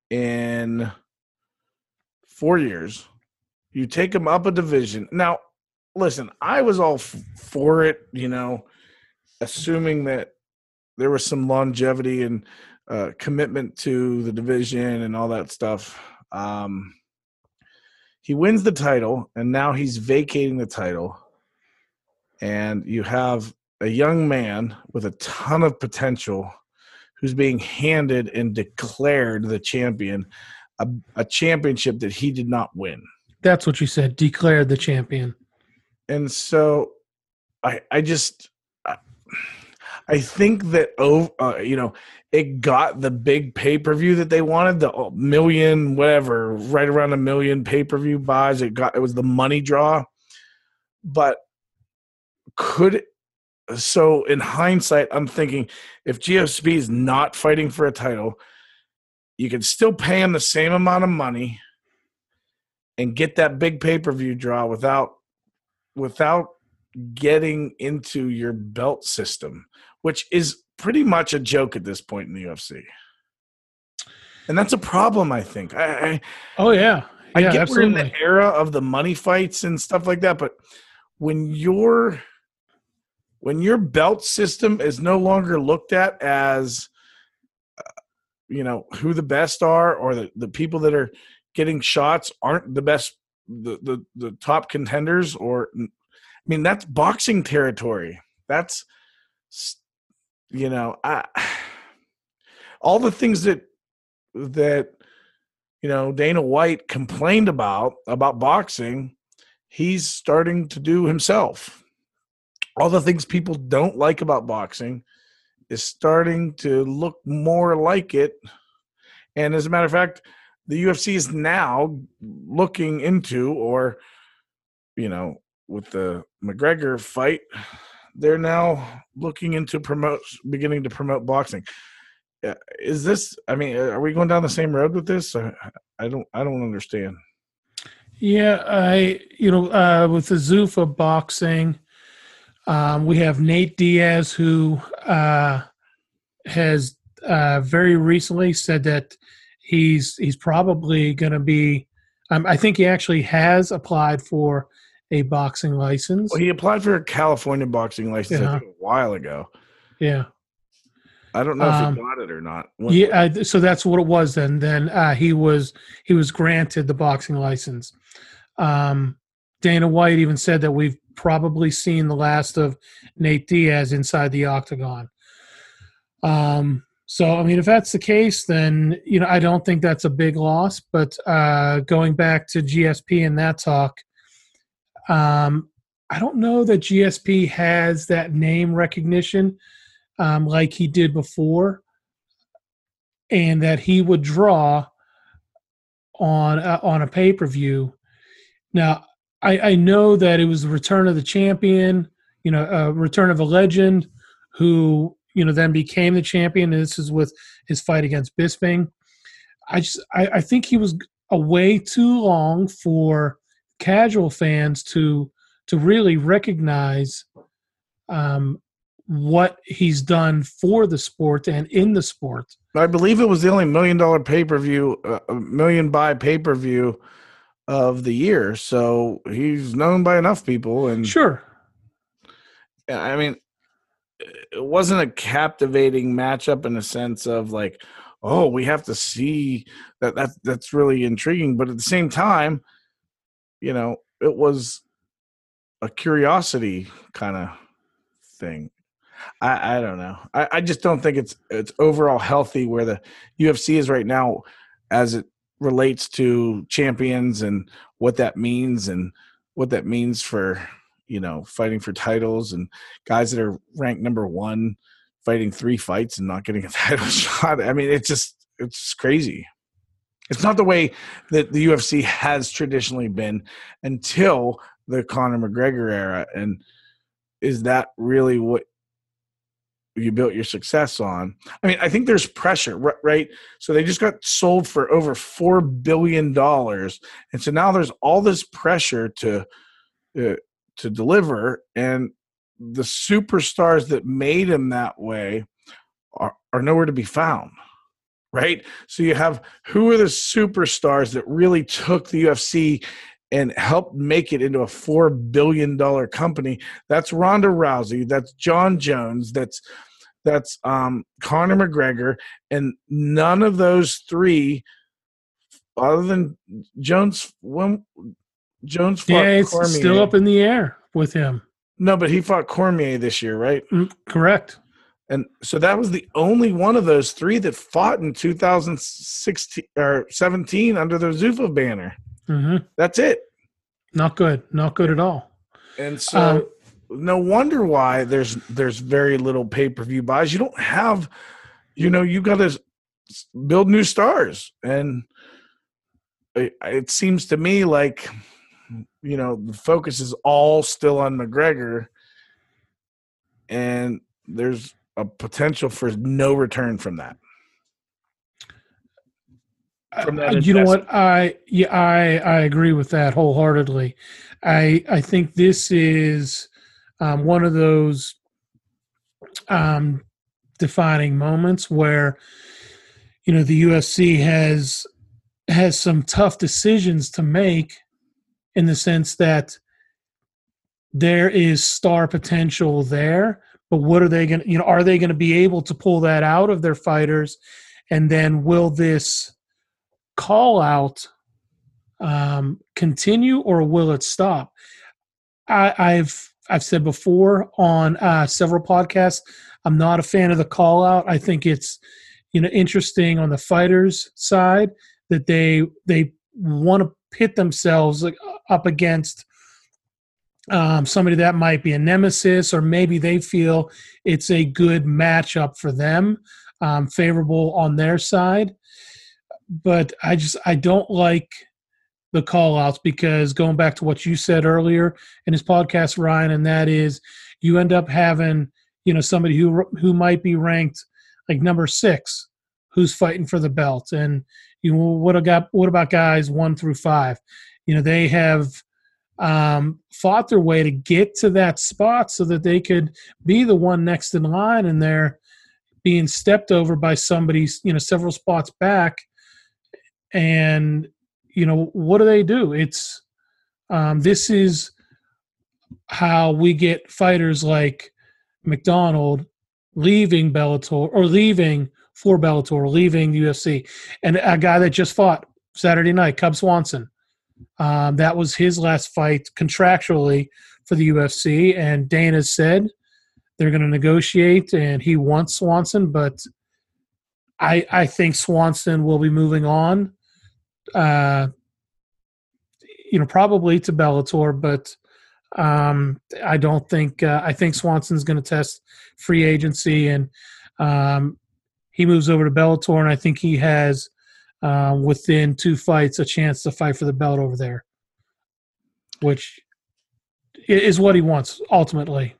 [SPEAKER 3] in four years. You take him up a division. Now, listen, I was all f- for it. You know, assuming that there was some longevity and uh, commitment to the division and all that stuff. Um, he wins the title, and now he's vacating the title. And you have a young man with a ton of potential who's being handed and declared the champion, a, a championship that he did not win.
[SPEAKER 4] That's what you said. Declared the champion.
[SPEAKER 3] and so I I just I, think that oh uh, you know it got the big pay per view that they wanted the uh, million whatever right around a million pay per view buys. It got it was the money draw, but could so in hindsight I'm thinking if GSP is not fighting for a title, you can still pay him the same amount of money and get that big pay per view draw without without getting into your belt system, which is pretty much a joke at this point in the UFC. And that's a problem, I think. I I,
[SPEAKER 4] Oh yeah.
[SPEAKER 3] I
[SPEAKER 4] Yeah,
[SPEAKER 3] get
[SPEAKER 4] absolutely.
[SPEAKER 3] we're in the era of the money fights and stuff like that, but when your when your belt system is no longer looked at as uh, you know who the best are or the, the people that are getting shots aren't the best the, the the top contenders or i mean that's boxing territory that's you know i all the things that that you know Dana White complained about about boxing he's starting to do himself. All the things people don't like about boxing is starting to look more like it. And as a matter of fact the UFC is now looking into or you know with the McGregor fight they're now looking into promote beginning to promote boxing Uh, is this i mean are we going down the same road with this I, don't i don't understand
[SPEAKER 4] Yeah, I you know uh, with the Zuffa boxing, um, we have Nate Diaz who uh, has uh, very recently said that he's he's probably going to be. Um, I think he actually has applied for a boxing license.
[SPEAKER 3] well he applied for a california boxing license
[SPEAKER 4] Yeah.
[SPEAKER 3] think, a while ago
[SPEAKER 4] yeah,
[SPEAKER 3] i don't know if
[SPEAKER 4] Um,
[SPEAKER 3] he got it or not When-
[SPEAKER 4] yeah. Uh, so that's what it was. Then then uh, he was he was granted the boxing license. Um, Dana White even said that we've probably seen the last of Nate Diaz inside the octagon. Um, So, I mean, if that's the case, then you know I don't think that's a big loss. But uh, going back to GSP and that talk, um, I don't know that GSP has that name recognition um, like he did before, and that he would draw on uh, on a pay per view. Now, I, I know that it was the return of the champion, you know, a return of a legend who you know then became the champion. And this is with his fight against Bisping. I just I, I think he was away too long for casual fans to to really recognize um, what he's done for the sport and in the sport.
[SPEAKER 3] I believe it was the only million dollar pay per view, uh, million buy pay per view of the year. So he's known by enough people. And
[SPEAKER 4] sure,
[SPEAKER 3] I mean, it wasn't a captivating matchup in the sense of like, oh, we have to see that. That that's really intriguing. But at the same time, you know, it was a curiosity kind of thing. I, I don't know. I, I just don't think it's it's overall healthy where the UFC is right now as it relates to champions and what that means and what that means for you know fighting for titles and guys that are ranked number one fighting three fights and not getting a title shot. I mean, it's just it's crazy. It's not the way that the UFC has traditionally been until the Conor McGregor era. And is that really what you built your success on? I mean, I think there's pressure, right? So they just got sold for over four billion dollars, and so now there's all this pressure to uh, to deliver, and the superstars that made him that way are, are nowhere to be found right? So you have who are the superstars that really took the UFC and helped make it into a four billion dollar company. That's Ronda Rousey. That's John Jones. That's that's um, Conor McGregor, and none of those three, other than Jones, when Jones fought
[SPEAKER 4] yeah, it's
[SPEAKER 3] Cormier.
[SPEAKER 4] still up in the air with him.
[SPEAKER 3] No, but he fought Cormier this year, right?
[SPEAKER 4] Mm, correct.
[SPEAKER 3] And so that was the only one of those three that fought in 2016 or 17 under the Zuffa banner.
[SPEAKER 4] Mm-hmm.
[SPEAKER 3] That's it.
[SPEAKER 4] Not good. Not good at all.
[SPEAKER 3] And so
[SPEAKER 4] Um,
[SPEAKER 3] no wonder why there's there's very little pay-per-view buys. You don't have you know, you got to build new stars and it, it seems to me like you know, the focus is all still on McGregor and there's a potential for no return from that. From that
[SPEAKER 4] Uh, you know what i yeah i i agree with that wholeheartedly i i think this is um, one of those um defining moments where you know the ufc has has some tough decisions to make in the sense that there is star potential there but what are they going to you know are they going to be able to pull that out of their fighters and then will this call out um, continue or will it stop? I, I've I've said before on uh, several podcasts, I'm not a fan of the call out. I think it's you know interesting on the fighters side that they they want to pit themselves like, up against um, somebody that might be a nemesis, or maybe they feel it's a good matchup for them, um, favorable on their side but I just I don't like the call outs because going back to what you said earlier in his podcast, Ryan, and that is you end up having you know somebody who who might be ranked like number six who's fighting for the belt, and you know what about what about guys one through five? You know they have um, fought their way to get to that spot so that they could be the one next in line, and they're being stepped over by somebody you know several spots back. And you know what do they do? It's um, this is how we get fighters like mcdonald leaving bellator or leaving for bellator leaving the ufc and a guy that just fought saturday night cub swanson um, that was his last fight contractually for the ufc and dana said they're going to negotiate and he wants swanson but I I think Swanson will be moving on. Uh, you know, probably to Bellator, but um, I don't think uh, I think Swanson's going to test free agency, and um, he moves over to Bellator, and I think he has uh, within two fights a chance to fight for the belt over there, which is what he wants ultimately.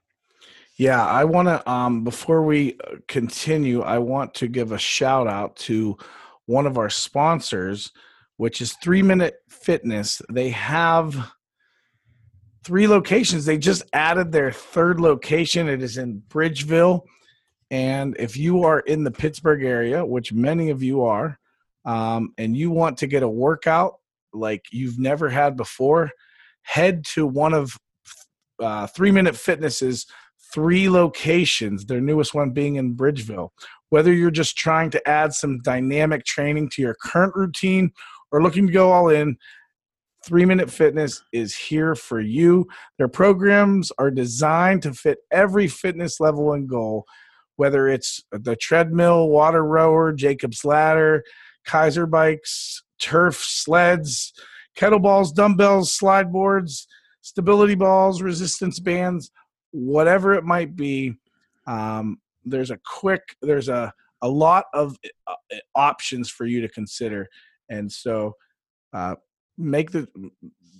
[SPEAKER 3] Yeah, I want to. Um, before we uh, continue, I want to give a shout out to one of our sponsors, which is Three Minute Fitness. They have three locations. They just added their third location. It is in Bridgeville. And if you are in the Pittsburgh area, which many of you are, um, and you want to get a workout like you've never had before, head to one of uh, Three Minute Fitness's three locations, their newest one being in Bridgeville. Whether you're just trying to add some dynamic training to your current routine or looking to go all in, Three Minute Fitness is here for you. Their programs are designed to fit every fitness level and goal, whether it's the treadmill, water rower, Jacob's ladder, Kaiser bikes, turf, sleds, kettlebells, dumbbells, slide boards, stability balls, resistance bands, whatever it might be. Um, there's a quick, there's a, a lot of uh, options for you to consider. And so, uh, make the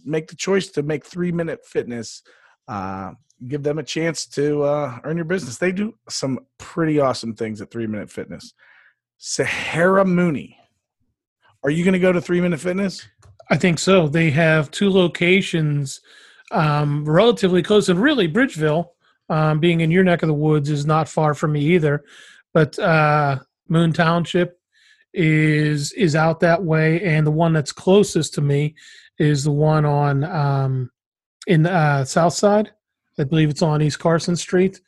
[SPEAKER 3] make the choice to make three minute fitness uh, give them a chance to uh, earn your business they do some pretty awesome things at three minute fitness sahara mooney are you going to go to three minute fitness
[SPEAKER 4] i think so they have two locations um, relatively close and really bridgeville um, being in your neck of the woods is not far from me either but uh, moon township is is out that way, and the one that's closest to me is the one on um, in uh, South Side. I believe it's on East Carson Street.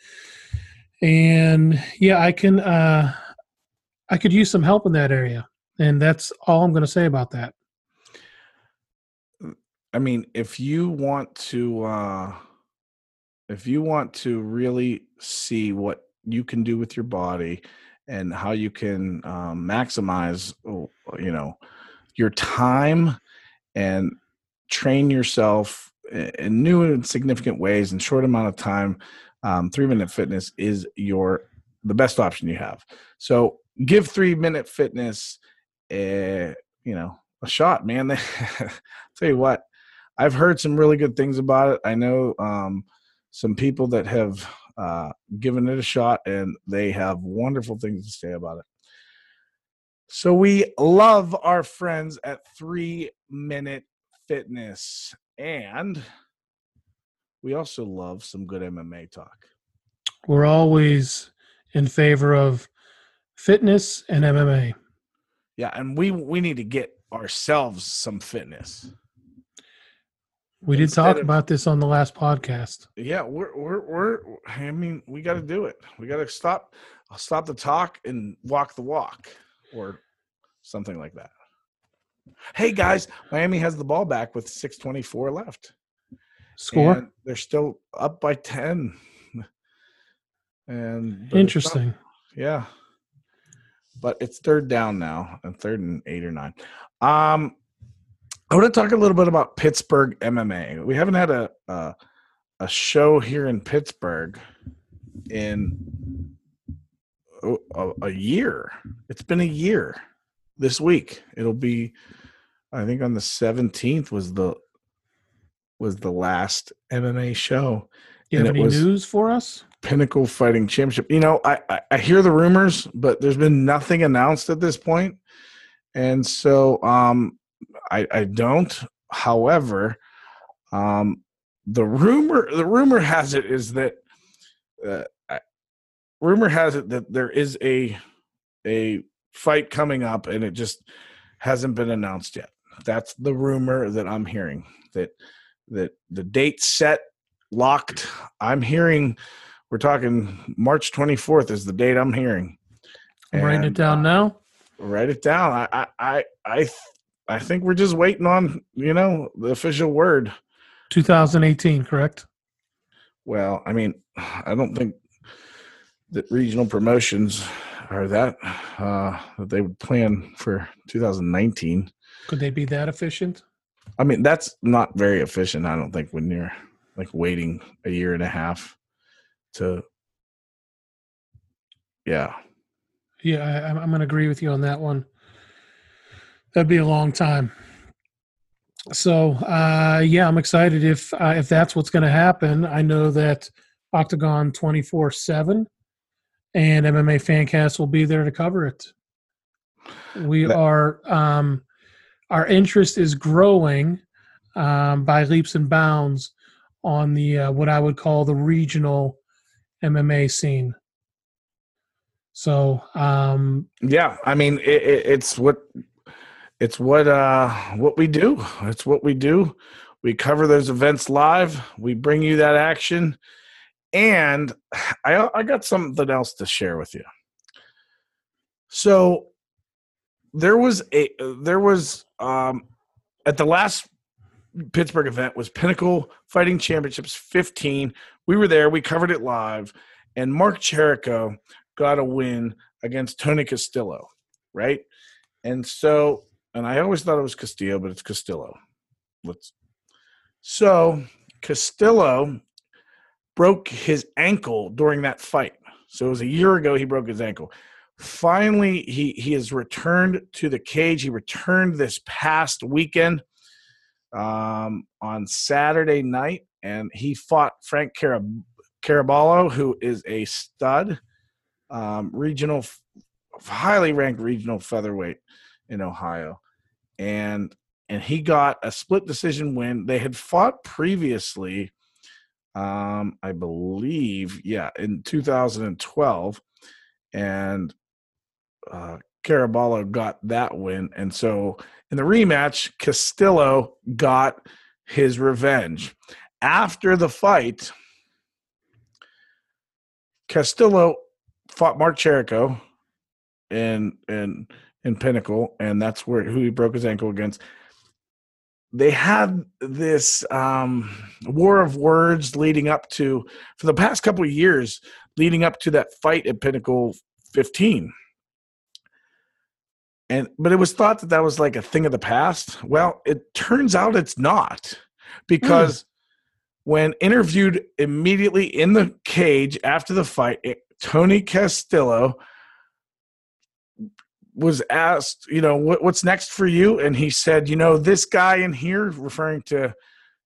[SPEAKER 4] And yeah, I can uh, I could use some help in that area, and that's all I'm going to say about that.
[SPEAKER 3] I mean, if you want to, uh, if you want to really see what you can do with your body and how you can um, maximize oh, you know your time and train yourself in new and significant ways in short amount of time um, three minute fitness is your the best option you have so give three minute fitness a, you know a shot man tell you what i've heard some really good things about it i know um, some people that have uh, given it a shot, and they have wonderful things to say about it. So we love our friends at Three Minute Fitness, and we also love some good MMA talk.
[SPEAKER 4] We're always in favor of fitness and MMA.
[SPEAKER 3] Yeah, and we we need to get ourselves some fitness.
[SPEAKER 4] We did talk of, about this on the last podcast.
[SPEAKER 3] Yeah, we're we're we're. I mean, we got to do it. We got to stop stop the talk and walk the walk, or something like that. Hey guys, Miami has the ball back with six twenty four left.
[SPEAKER 4] Score.
[SPEAKER 3] And they're still up by ten. And
[SPEAKER 4] interesting.
[SPEAKER 3] Yeah, but it's third down now, and third and eight or nine. Um, I want to talk a little bit about Pittsburgh MMA. We haven't had a a, a show here in Pittsburgh in a, a, year. It's been a year this week. It'll be, I think, on the seventeenth was the was the last MMA show.
[SPEAKER 4] You have any news for us?
[SPEAKER 3] Pinnacle Fighting Championship. You know, I, I I hear the rumors, but there's been nothing announced at this point, and so um I, I don't. However, um, the rumor the rumor has it is that uh, rumor has it that there is a a fight coming up and it just hasn't been announced yet. That's the rumor that I'm hearing that that the date set locked. I'm hearing we're talking March 24th is the date I'm hearing.
[SPEAKER 4] I'm writing it down uh, now.
[SPEAKER 3] Write it down. I I I, I I think we're just waiting on you know the official word.
[SPEAKER 4] 2018, correct?
[SPEAKER 3] Well, I mean, I don't think that regional promotions are that uh, that they would plan for 2019.
[SPEAKER 4] Could they be that efficient?
[SPEAKER 3] I mean, that's not very efficient. I don't think when you're like waiting a year and a half to, yeah,
[SPEAKER 4] Yeah, I, I'm, I'm going to agree with you on that one. That'd be a long time. So, uh, yeah, I'm excited if uh, if that's what's going to happen. I know that Octagon 24 seven and MMA Fancast will be there to cover it. We are um, our interest is growing um, by leaps and bounds on the uh, what I would call the regional MMA scene. So um,
[SPEAKER 3] yeah. I mean, it, it, it's what it's what uh what we do. It's what we do. We cover those events live. We bring you that action, and I I got something else to share with you. So there was a there was um at the last Pittsburgh event was Pinnacle Fighting Championships 15. We were there. We covered it live, and Mark Cherico got a win against Tony Castillo, right? And so, and I always thought it was Castillo, but it's Castillo. Let's. So Castillo broke his ankle during that fight. So it was a year ago he broke his ankle. Finally, he he has returned to the cage. He returned this past weekend um, on Saturday night, and he fought Frank Carab- Caraballo, who is a stud, um, regional, highly ranked regional featherweight in Ohio, and and he got a split decision win. They had fought previously, um, I believe, yeah, in 2012, and uh, Caraballo got that win, and so in the rematch, Castillo got his revenge. After the fight, Castillo fought Mark Cherico in in in Pinnacle, and that's where who he broke his ankle against. They had this um, war of words leading up to for the past couple of years, leading up to that fight at Pinnacle 15 and but it was thought that that was like a thing of the past. Well it turns out it's not because when interviewed immediately in the cage after the fight tony castillo was asked you know what, what's next for you and he said you know this guy in here referring to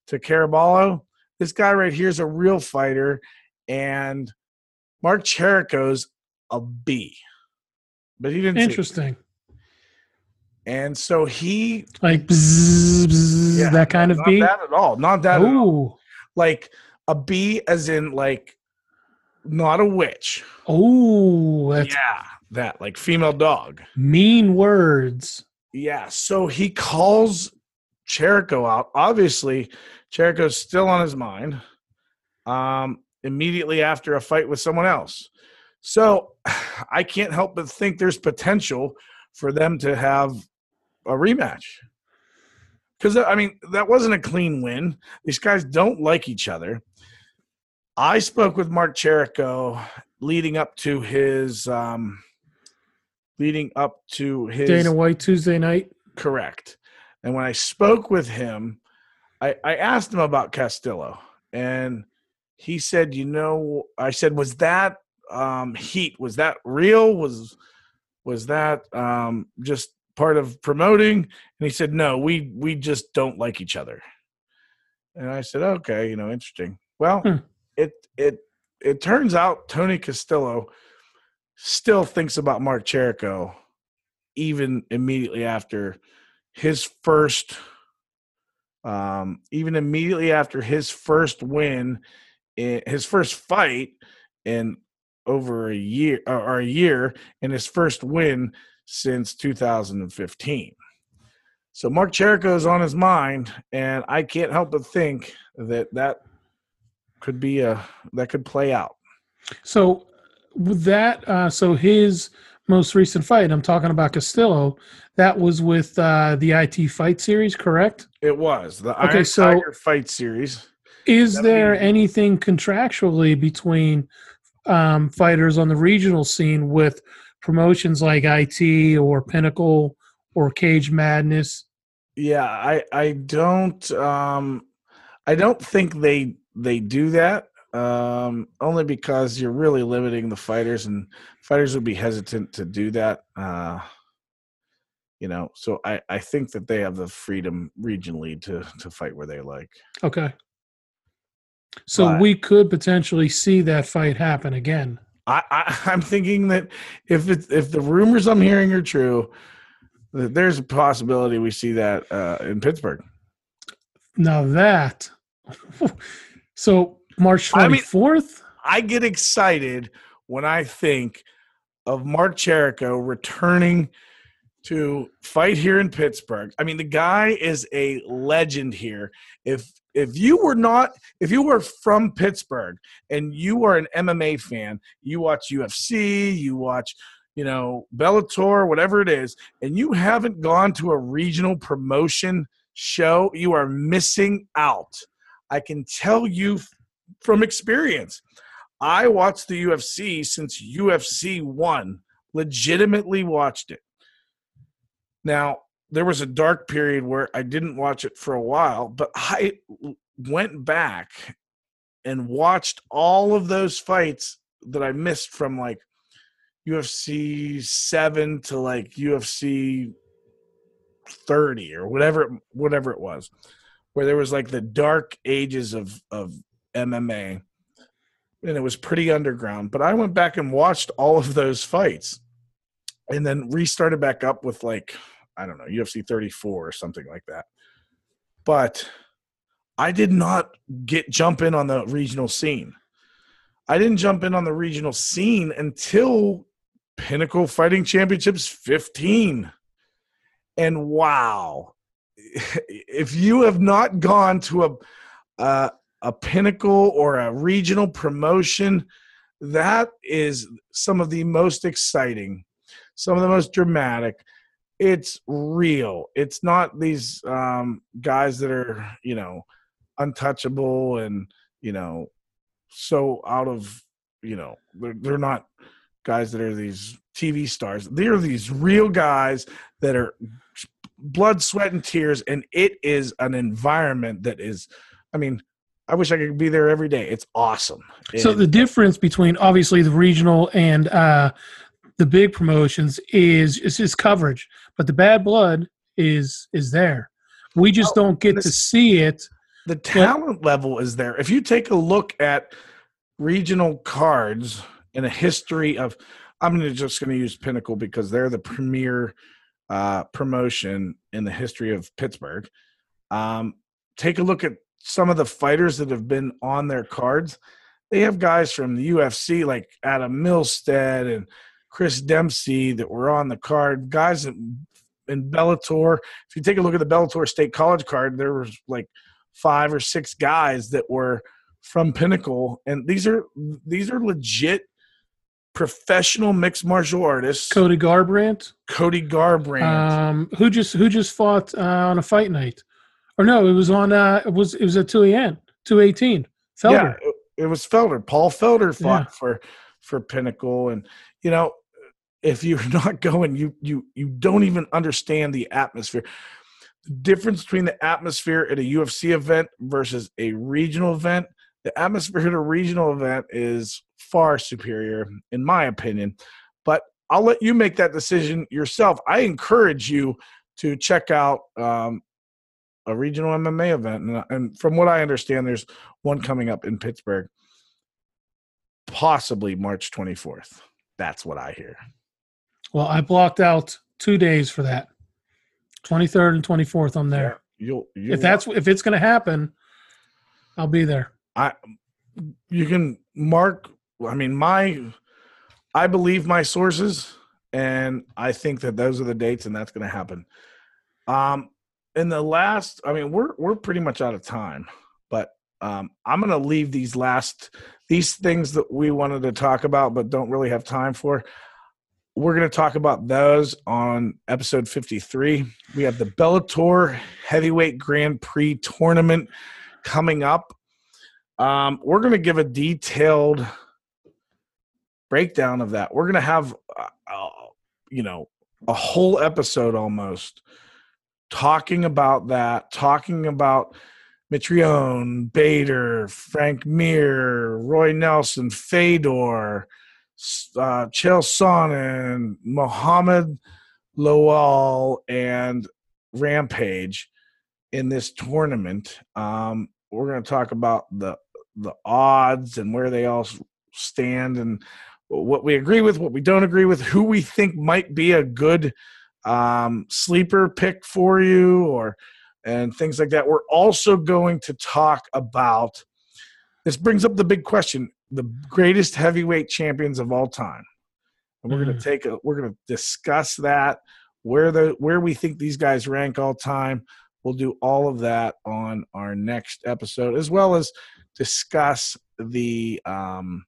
[SPEAKER 3] to caraballo this guy right here is a real fighter and mark cherico's a b but he didn't say
[SPEAKER 4] interesting,
[SPEAKER 3] and so he
[SPEAKER 4] like bzz, bzz,
[SPEAKER 3] yeah,
[SPEAKER 4] that kind of
[SPEAKER 3] not
[SPEAKER 4] beat.
[SPEAKER 3] that at all. Not that at all.
[SPEAKER 4] Oh,
[SPEAKER 3] Like a bee as in like not a witch.
[SPEAKER 4] oh,
[SPEAKER 3] yeah. That like female dog.
[SPEAKER 4] mean words.
[SPEAKER 3] Yeah. So he calls Cherico out. Obviously, Cherico's still on his mind. Um, immediately after a fight with someone else. So I can't help but think there's potential for them to have a rematch. Because I mean, that wasn't a clean win. These guys don't like each other. I spoke with Mark Cherico leading up to his um, leading up to his
[SPEAKER 4] Dana White Tuesday night.
[SPEAKER 3] Correct. And when I spoke with him, I, I asked him about Castillo, and he said, "You know," I said, "Was that um, heat? Was that real? Was was that um, just part of promoting?" And he said, "No, we we just don't like each other." And I said, "Okay, you know, interesting." Well,
[SPEAKER 4] Hmm.
[SPEAKER 3] it it it turns out Tony Castillo still thinks about Mark Cherico even immediately after his first um even immediately after his first win his first fight in over a year or, or a year and his first win since 2015 so mark Cherico is on his mind and i can't help but think that that could be a that could play out.
[SPEAKER 4] So with that, uh, so his most recent fight, I'm talking about Castillo, that was with uh, the IT Fight Series, correct?
[SPEAKER 3] it was the
[SPEAKER 4] Okay,
[SPEAKER 3] Iron
[SPEAKER 4] so-
[SPEAKER 3] Tiger fight series.
[SPEAKER 4] Is
[SPEAKER 3] That
[SPEAKER 4] there
[SPEAKER 3] means-
[SPEAKER 4] anything contractually between um, fighters on the regional scene with promotions like IT or Pinnacle or Cage Madness.
[SPEAKER 3] Yeah, I I don't um I don't think they they do that um only because you're really limiting the fighters and fighters would be hesitant to do that uh you know so i i think that they have the freedom regionally to to fight where they like
[SPEAKER 4] Okay. So
[SPEAKER 3] But-
[SPEAKER 4] we could potentially see that fight happen again.
[SPEAKER 3] I, I I'm thinking that if it's if the rumors I'm hearing are true, that there's a possibility we see that uh, in Pittsburgh.
[SPEAKER 4] Now that, so March
[SPEAKER 3] I mean-
[SPEAKER 4] 24th?
[SPEAKER 3] I get excited when I think of Mark Cherico returning to fight here in Pittsburgh. I mean, the guy is a legend here. If if you were not if you were from Pittsburgh and you are an MMA fan, you watch UFC, you watch, you know, Bellator, whatever it is, and you haven't gone to a regional promotion show, you are missing out. I can tell you from experience. I watched the UFC since UFC 1, legitimately watched it. Now, there was a dark period where I didn't watch it for a while, but I went back and watched all of those fights that I missed from like UFC 7 to like UFC 30 or whatever whatever it was where there was like the dark ages of of MMA and it was pretty underground. But I went back and watched all of those fights and then restarted back up with like, I don't know, UFC 34 or something like that. But I did not get jump in on the regional scene. I didn't jump in on the regional scene until Pinnacle Fighting Championships 15. And wow, if you have not gone to a uh, a pinnacle or a regional promotion, that is some of the most exciting, some of the most dramatic. It's real. It's not these um, guys that are, you know, untouchable and, you know, so out of, you know, they're, they're not guys that are these TV stars. They're these real guys that are blood, sweat, and tears. And it is an environment that is, I mean, I wish I could be there every day. It's awesome.
[SPEAKER 4] So
[SPEAKER 3] And-
[SPEAKER 4] the difference between obviously the regional and uh, the big promotions is is his coverage, but the bad blood is is there. We just
[SPEAKER 3] Oh,
[SPEAKER 4] don't get to see it.
[SPEAKER 3] the talent level is there. If you take a look at regional cards and a history of, I'm gonna- just going to use Pinnacle because they're the premier uh, promotion in the history of Pittsburgh. Um, take a look at some of the fighters that have been on their cards. They have guys from the UFC like Adam Milstead and Chris Dempsey that were on the card. Guys in, in Bellator. If you take a look at the Bellator State College card, there was like five or six guys that were from Pinnacle, and these are these are legit professional mixed martial artists.
[SPEAKER 4] Cody Garbrandt,
[SPEAKER 3] Cody Garbrandt.
[SPEAKER 4] um, who just who just fought uh, on a fight night, or no, it was on uh, it was it was at two a.m. two eighteen.
[SPEAKER 3] yeah,
[SPEAKER 4] Felder.
[SPEAKER 3] it, it was Felder. Paul Felder fought
[SPEAKER 4] Yeah.
[SPEAKER 3] for for Pinnacle, and you know, if you're not going, you you you don't even understand the atmosphere. The difference between the atmosphere at a UFC event versus a regional event, the atmosphere at a regional event is far superior, in my opinion. But I'll let you make that decision yourself. I encourage you to check out um, a regional MMA event, and, and from what I understand, there's one coming up in Pittsburgh, possibly March 24th. That's what I hear.
[SPEAKER 4] Well, I blocked out two days for that. Twenty third and twenty fourth. I'm there.
[SPEAKER 3] You'll, you
[SPEAKER 4] If that's if it's going to happen, I'll be there.
[SPEAKER 3] I you can mark I mean my I believe my sources and I think that those are the dates and that's going to happen. Um in the last I mean we're we're pretty much out of time, but um I'm going to leave these last these things that we wanted to talk about but don't really have time for. We're going to talk about those on episode 53. We have the Bellator Heavyweight Grand Prix tournament coming up. Um, we're going to give a detailed breakdown of that. We're gonna have, uh, uh, you know, a whole episode almost talking about that, talking about Mitrione, Bader, Frank Mir, Roy Nelson, Fedor, uh, Chael Sonnen, Mohammed Lawal, and Rampage in this tournament. Um, we're going to talk about the the odds and where they all stand and what we agree with, what we don't agree with, who we think might be a good um, sleeper pick for you, or and things like that. We're also going to talk about. This brings up the big question: the greatest heavyweight champions of all time, and we're mm. going to take a. We're going to discuss that where the where we think these guys rank all time. We'll do all of that on our next episode, as well as discuss the um,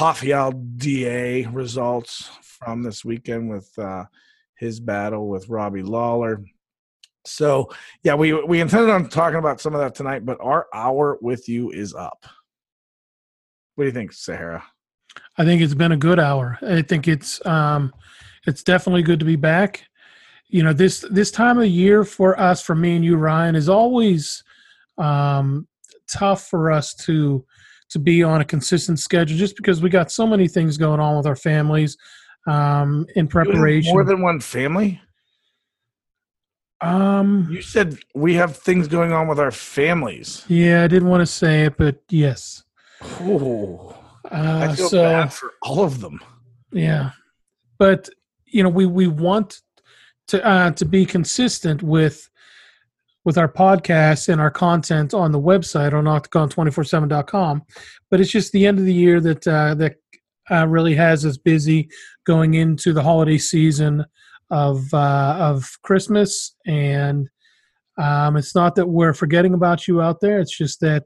[SPEAKER 3] Rafael Da results from this weekend with uh, his battle with Robbie Lawler. So, yeah, we we intended on talking about some of that tonight, but our hour with you is up. What do you think, Sahara?
[SPEAKER 4] I think it's been a good hour. I think it's um, it's definitely good to be back. You know this this time of year for us, for me and you, Ryan, is always um, tough for us to to be on a consistent schedule, just because we got so many things going on with our families um, in preparation.
[SPEAKER 3] More than one family.
[SPEAKER 4] Um,
[SPEAKER 3] you said we have things going on with our families.
[SPEAKER 4] Yeah, I didn't want to say it, but yes.
[SPEAKER 3] Oh, uh, I feel so, bad for all of them.
[SPEAKER 4] Yeah, but you know, we we want to uh, to be consistent with with our podcast and our content on the website on octagon247.com. But it's just the end of the year that uh, that uh, really has us busy going into the holiday season of uh, of Christmas, and um, it's not that we're forgetting about you out there. It's just that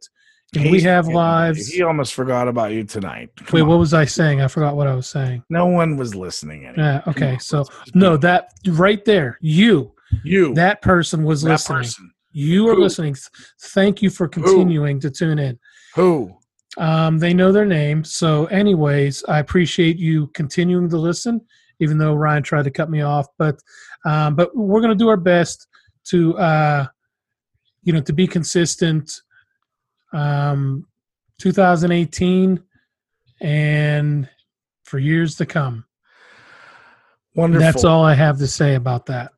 [SPEAKER 4] we have lives.
[SPEAKER 3] He almost forgot about you tonight.
[SPEAKER 4] Come Wait, on. what was I saying? I forgot what I was saying.
[SPEAKER 3] No one was listening.
[SPEAKER 4] Anymore. Yeah. Okay. So no, that right there, you,
[SPEAKER 3] you,
[SPEAKER 4] that person was that listening. Person. You are Who? listening. Thank you for continuing Who? to tune in.
[SPEAKER 3] Who?
[SPEAKER 4] Um, they know their name. So, anyways, I appreciate you continuing to listen, even though Ryan tried to cut me off. But, um, but we're going to do our best to, uh, you know, to be consistent um, 2018 and for years to come.
[SPEAKER 3] Wonderful.
[SPEAKER 4] That's all I have to say about that.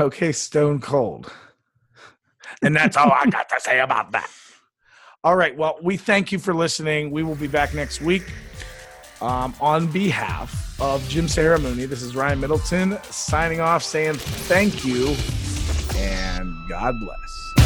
[SPEAKER 3] Okay, Stone Cold. And that's all I got to say about that. All right. Well, we thank you for listening. We will be back next week. Um, on behalf of Jim Saharamouni, this is Ryan Middleton signing off, saying thank you and God bless.